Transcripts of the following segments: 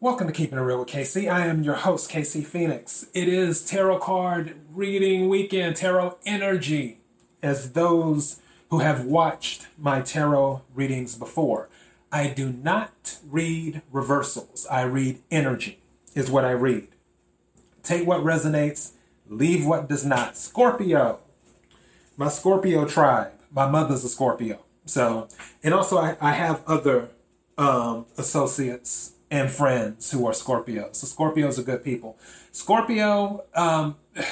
Welcome to Keeping It Real with KC. I am your host, KC Phoenix. It is tarot card reading weekend, tarot energy. As those who have watched my tarot readings before, I do not read reversals. I read energy, is what I read. Take what resonates, leave what does not. Scorpio, my Scorpio tribe. My mother's a Scorpio. So, and also I, I have other um, associates and friends who are Scorpios. So Scorpios are good people. Scorpio, um,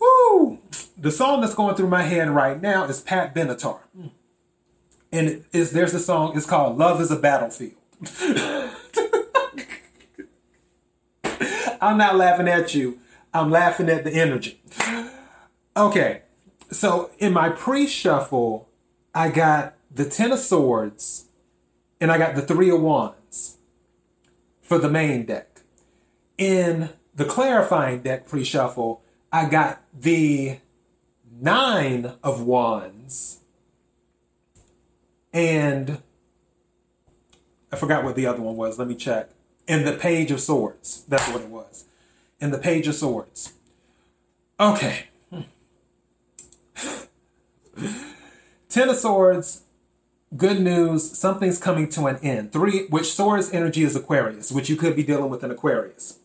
whoo, the song that's going through my head right now is Pat Benatar. And is there's a song, it's called Love is a Battlefield. I'm not laughing at you. I'm laughing at the energy. Okay. So in my pre-shuffle, I got the Ten of Swords and I got the Three of Wands for the main deck. In the clarifying deck pre shuffle, I got the Nine of Wands and I forgot what the other one was. Let me check. And the Page of Swords. That's what it was. And the Page of Swords. Okay. Ten of Swords good news, something's coming to an end. Three, which Swords energy is Aquarius, which you could be dealing with an Aquarius.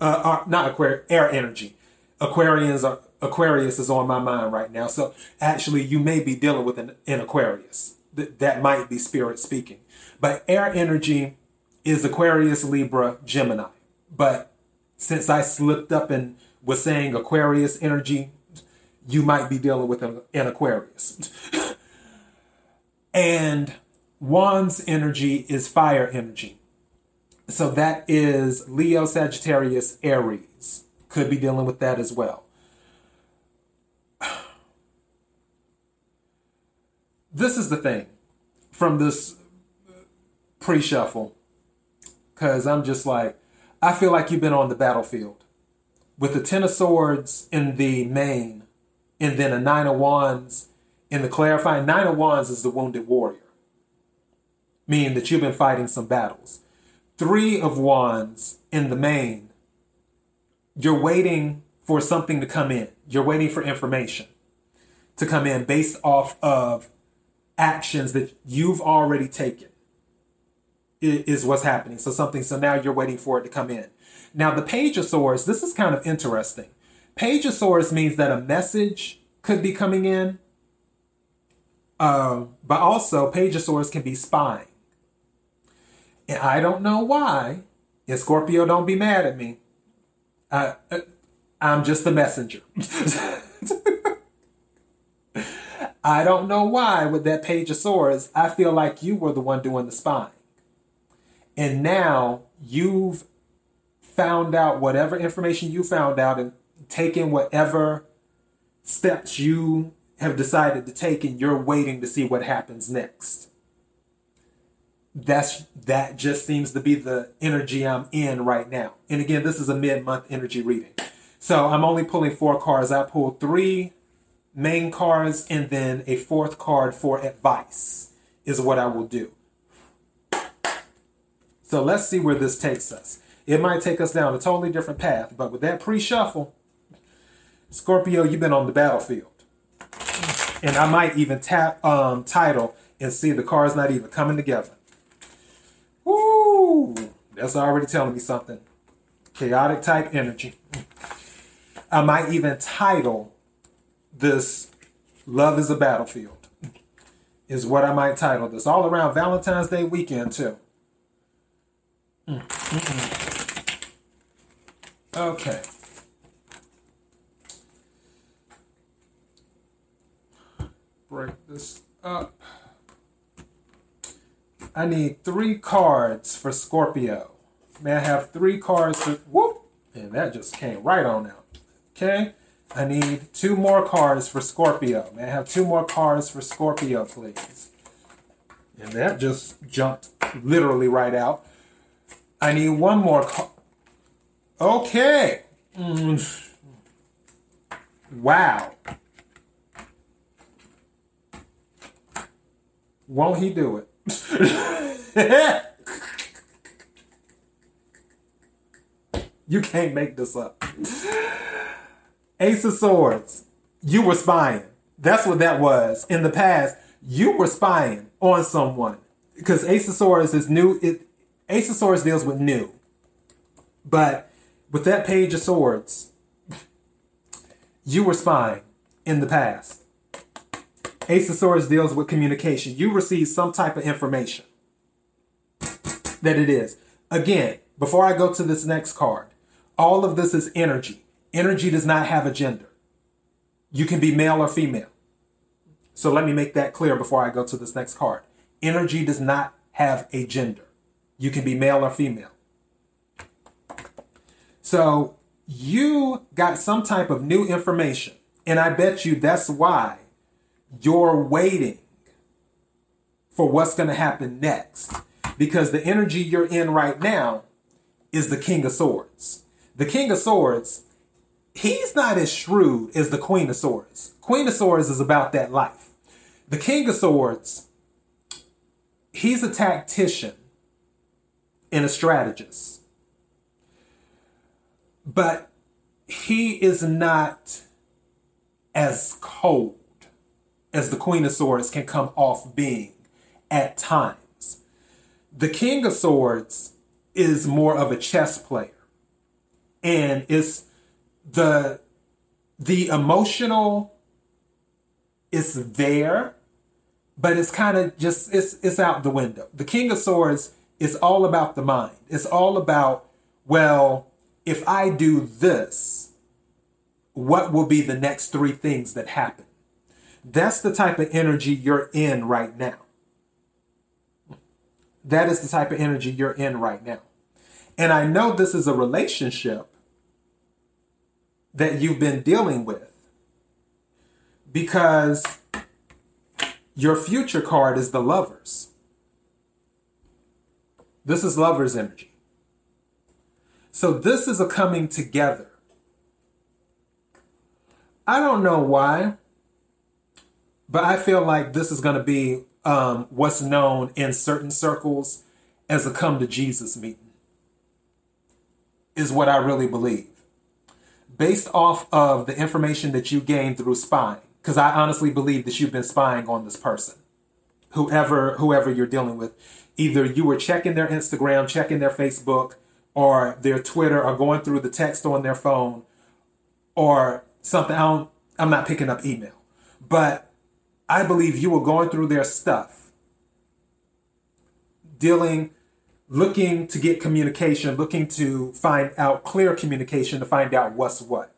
Uh, uh, not Aquarius, air energy. Aquarians are, Aquarius is on my mind right now. So actually, you may be dealing with an, an Aquarius. Th- that might be spirit speaking. But air energy is Aquarius, Libra, Gemini. But since I slipped up and was saying Aquarius energy, you might be dealing with an, an Aquarius. And Wands energy is fire energy. So that is Leo, Sagittarius, Aries. Could be dealing with that as well. This is the thing from this pre shuffle, because I'm just like, I feel like you've been on the battlefield with the Ten of Swords in the main, and then a Nine of Wands in the clarifying, Nine of Wands is the wounded warrior, meaning that you've been fighting some battles. Three of Wands in the main, you're waiting for something to come in. You're waiting for information to come in based off of actions that you've already taken is what's happening. So something, so now you're waiting for it to come in. Now the Page of Swords, this is kind of interesting. Page of Swords means that a message could be coming in um, but also, Swords can be spying. And I don't know why. And Scorpio, don't be mad at me. Uh, uh, I'm just the messenger. I don't know why with that Page of Swords, I feel like you were the one doing the spying. And now you've found out whatever information you found out and taken whatever steps you have decided to take and you're waiting to see what happens next. That's that just seems to be the energy I'm in right now. And again, this is a mid-month energy reading. So I'm only pulling four cards. I pulled three main cards and then a fourth card for advice is what I will do. So let's see where this takes us. It might take us down a totally different path, but with that pre-shuffle, Scorpio, you've been on the battlefield and I might even tap um, title and see the cards not even coming together. Woo! That's already telling me something. Chaotic type energy. I might even title this Love is a Battlefield. Is what I might title this. All around Valentine's Day weekend, too. Mm-mm. Okay. This up. I need three cards for Scorpio. May I have three cards for whoop? And that just came right on out. Okay. I need two more cards for Scorpio. May I have two more cards for Scorpio, please? And that just jumped literally right out. I need one more card. Okay. Mm. Wow. Won't he do it? you can't make this up. Ace of Swords, you were spying. That's what that was. In the past, you were spying on someone. Because Ace of Swords is new. It, Ace of Swords deals with new. But with that Page of Swords, you were spying in the past. Ace of Swords deals with communication. You receive some type of information that it is. Again, before I go to this next card, all of this is energy. Energy does not have a gender. You can be male or female. So let me make that clear before I go to this next card. Energy does not have a gender. You can be male or female. So you got some type of new information. And I bet you that's why you're waiting for what's going to happen next. Because the energy you're in right now is the King of Swords. The King of Swords, he's not as shrewd as the Queen of Swords. Queen of Swords is about that life. The King of Swords, he's a tactician and a strategist. But he is not as cold as the Queen of Swords can come off being at times. The King of Swords is more of a chess player. And it's the the emotional is there, but it's kind of just it's it's out the window. The King of Swords is all about the mind. It's all about well, if I do this, what will be the next three things that happen? That's the type of energy you're in right now. That is the type of energy you're in right now. And I know this is a relationship that you've been dealing with because your future card is the lovers. This is lovers energy. So this is a coming together. I don't know why, but I feel like this is going to be um, what's known in certain circles as a come to Jesus meeting, is what I really believe. Based off of the information that you gained through spying, because I honestly believe that you've been spying on this person, whoever whoever you're dealing with. Either you were checking their Instagram, checking their Facebook, or their Twitter, or going through the text on their phone, or something. I I'm not picking up email, but I believe you were going through their stuff, dealing, looking to get communication, looking to find out clear communication to find out what's what.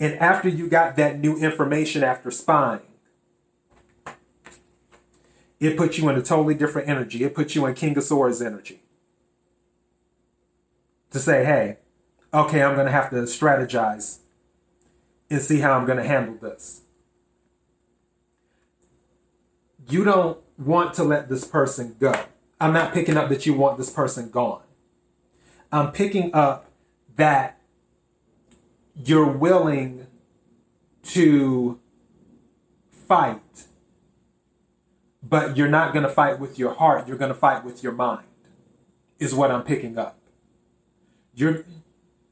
And after you got that new information after spying, it put you in a totally different energy. It put you in King of Swords energy. To say, hey, okay, I'm going to have to strategize and see how I'm going to handle this. You don't want to let this person go. I'm not picking up that you want this person gone. I'm picking up that you're willing to fight, but you're not going to fight with your heart. You're going to fight with your mind, is what I'm picking up. You're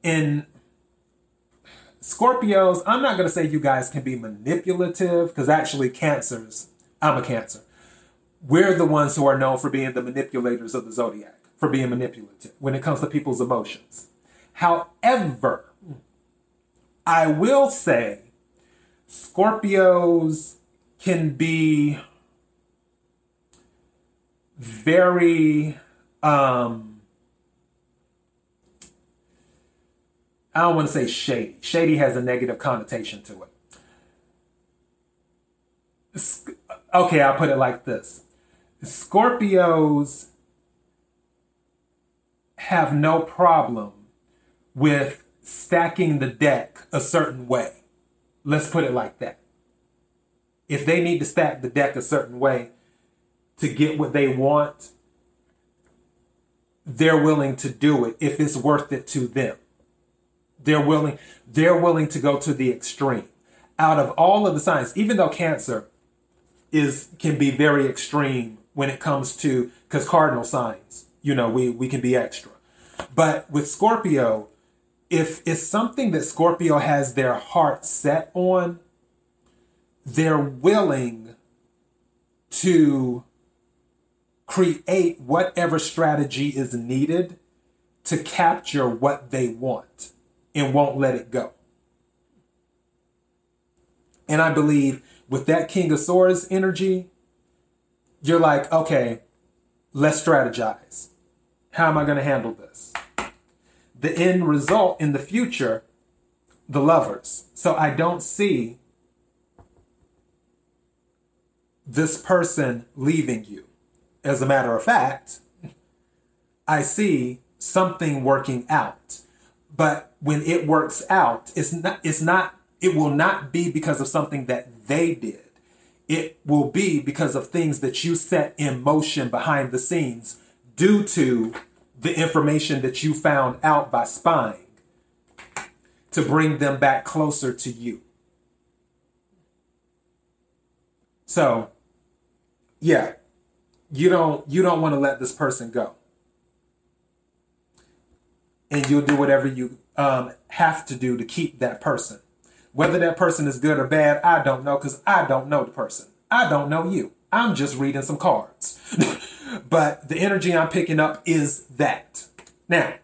in Scorpios, I'm not going to say you guys can be manipulative because actually, cancers, I'm a cancer. We're the ones who are known for being the manipulators of the zodiac, for being manipulative when it comes to people's emotions. However, I will say Scorpios can be very um I don't want to say shady. Shady has a negative connotation to it. Okay, I'll put it like this Scorpios have no problem with stacking the deck a certain way. Let's put it like that. If they need to stack the deck a certain way to get what they want, they're willing to do it if it's worth it to them. They're willing, they're willing to go to the extreme. Out of all of the signs, even though cancer is can be very extreme when it comes to because cardinal signs, you know, we we can be extra. But with Scorpio, if it's something that Scorpio has their heart set on, they're willing to create whatever strategy is needed to capture what they want and won't let it go. And I believe with that King of Swords energy, you're like, okay, let's strategize. How am I going to handle this? The end result in the future, the lovers. So I don't see this person leaving you. As a matter of fact, I see something working out. But when it works out, it's not it's not it will not be because of something that they did. It will be because of things that you set in motion behind the scenes due to the information that you found out by spying to bring them back closer to you. So, yeah, you don't you don't want to let this person go, and you'll do whatever you um, have to do to keep that person. Whether that person is good or bad, I don't know because I don't know the person. I don't know you. I'm just reading some cards. but the energy I'm picking up is that. Now,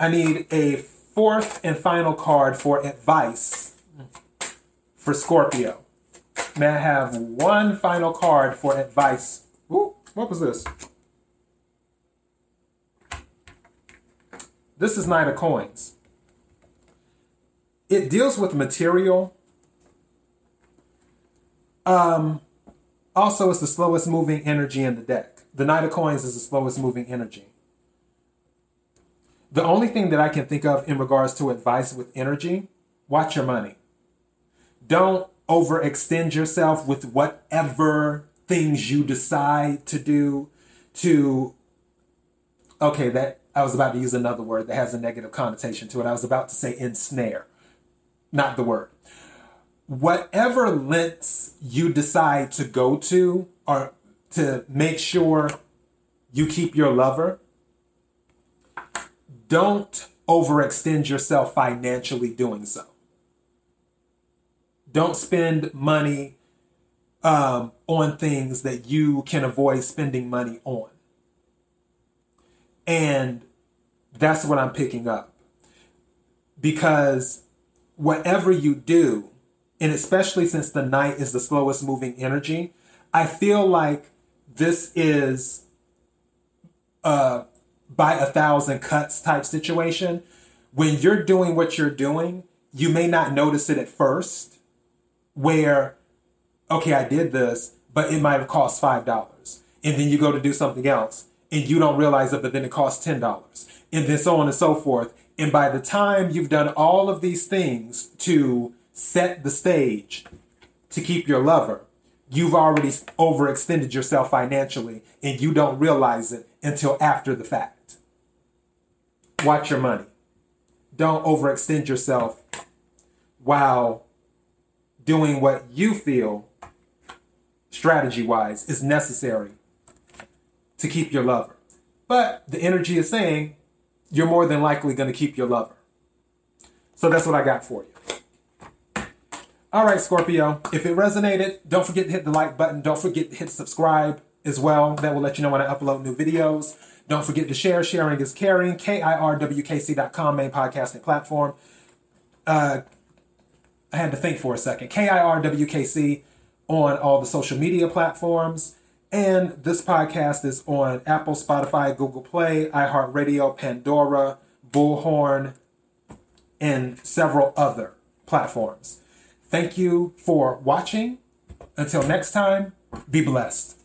I need a fourth and final card for advice for Scorpio. May I have one final card for advice? Ooh, what was this? This is Knight of Coins it deals with material. Um, also, it's the slowest moving energy in the deck. The Knight of Coins is the slowest moving energy. The only thing that I can think of in regards to advice with energy watch your money. Don't overextend yourself with whatever things you decide to do to okay that i was about to use another word that has a negative connotation to it i was about to say ensnare not the word. Whatever lengths you decide to go to or to make sure you keep your lover, don't overextend yourself financially doing so. Don't spend money um, on things that you can avoid spending money on. And that's what I'm picking up. Because whatever you do, and especially since the Knight is the slowest moving energy, I feel like this is a by a thousand cuts type situation. When you're doing what you're doing, you may not notice it at first, where, okay, I did this, but it might have cost $5. And then you go to do something else and you don't realize it, but then it costs $10. And then so on and so forth. And by the time you've done all of these things to set the stage to keep your lover, you've already overextended yourself financially and you don't realize it until after the fact. Watch your money. Don't overextend yourself while doing what you feel strategy wise is necessary to keep your lover. But the energy is saying you're more than likely going to keep your lover. So that's what I got for you. All right, Scorpio. If it resonated, don't forget to hit the like button. Don't forget to hit subscribe as well. That will let you know when I upload new videos. Don't forget to share. Sharing is caring. KIRWKC.com, main podcasting platform. Uh, I had to think for a second. KIRWKC on all the social media platforms. And this podcast is on Apple, Spotify, Google Play, iHeartRadio, Pandora, Bullhorn, and several other platforms. Thank you for watching. Until next time, be blessed.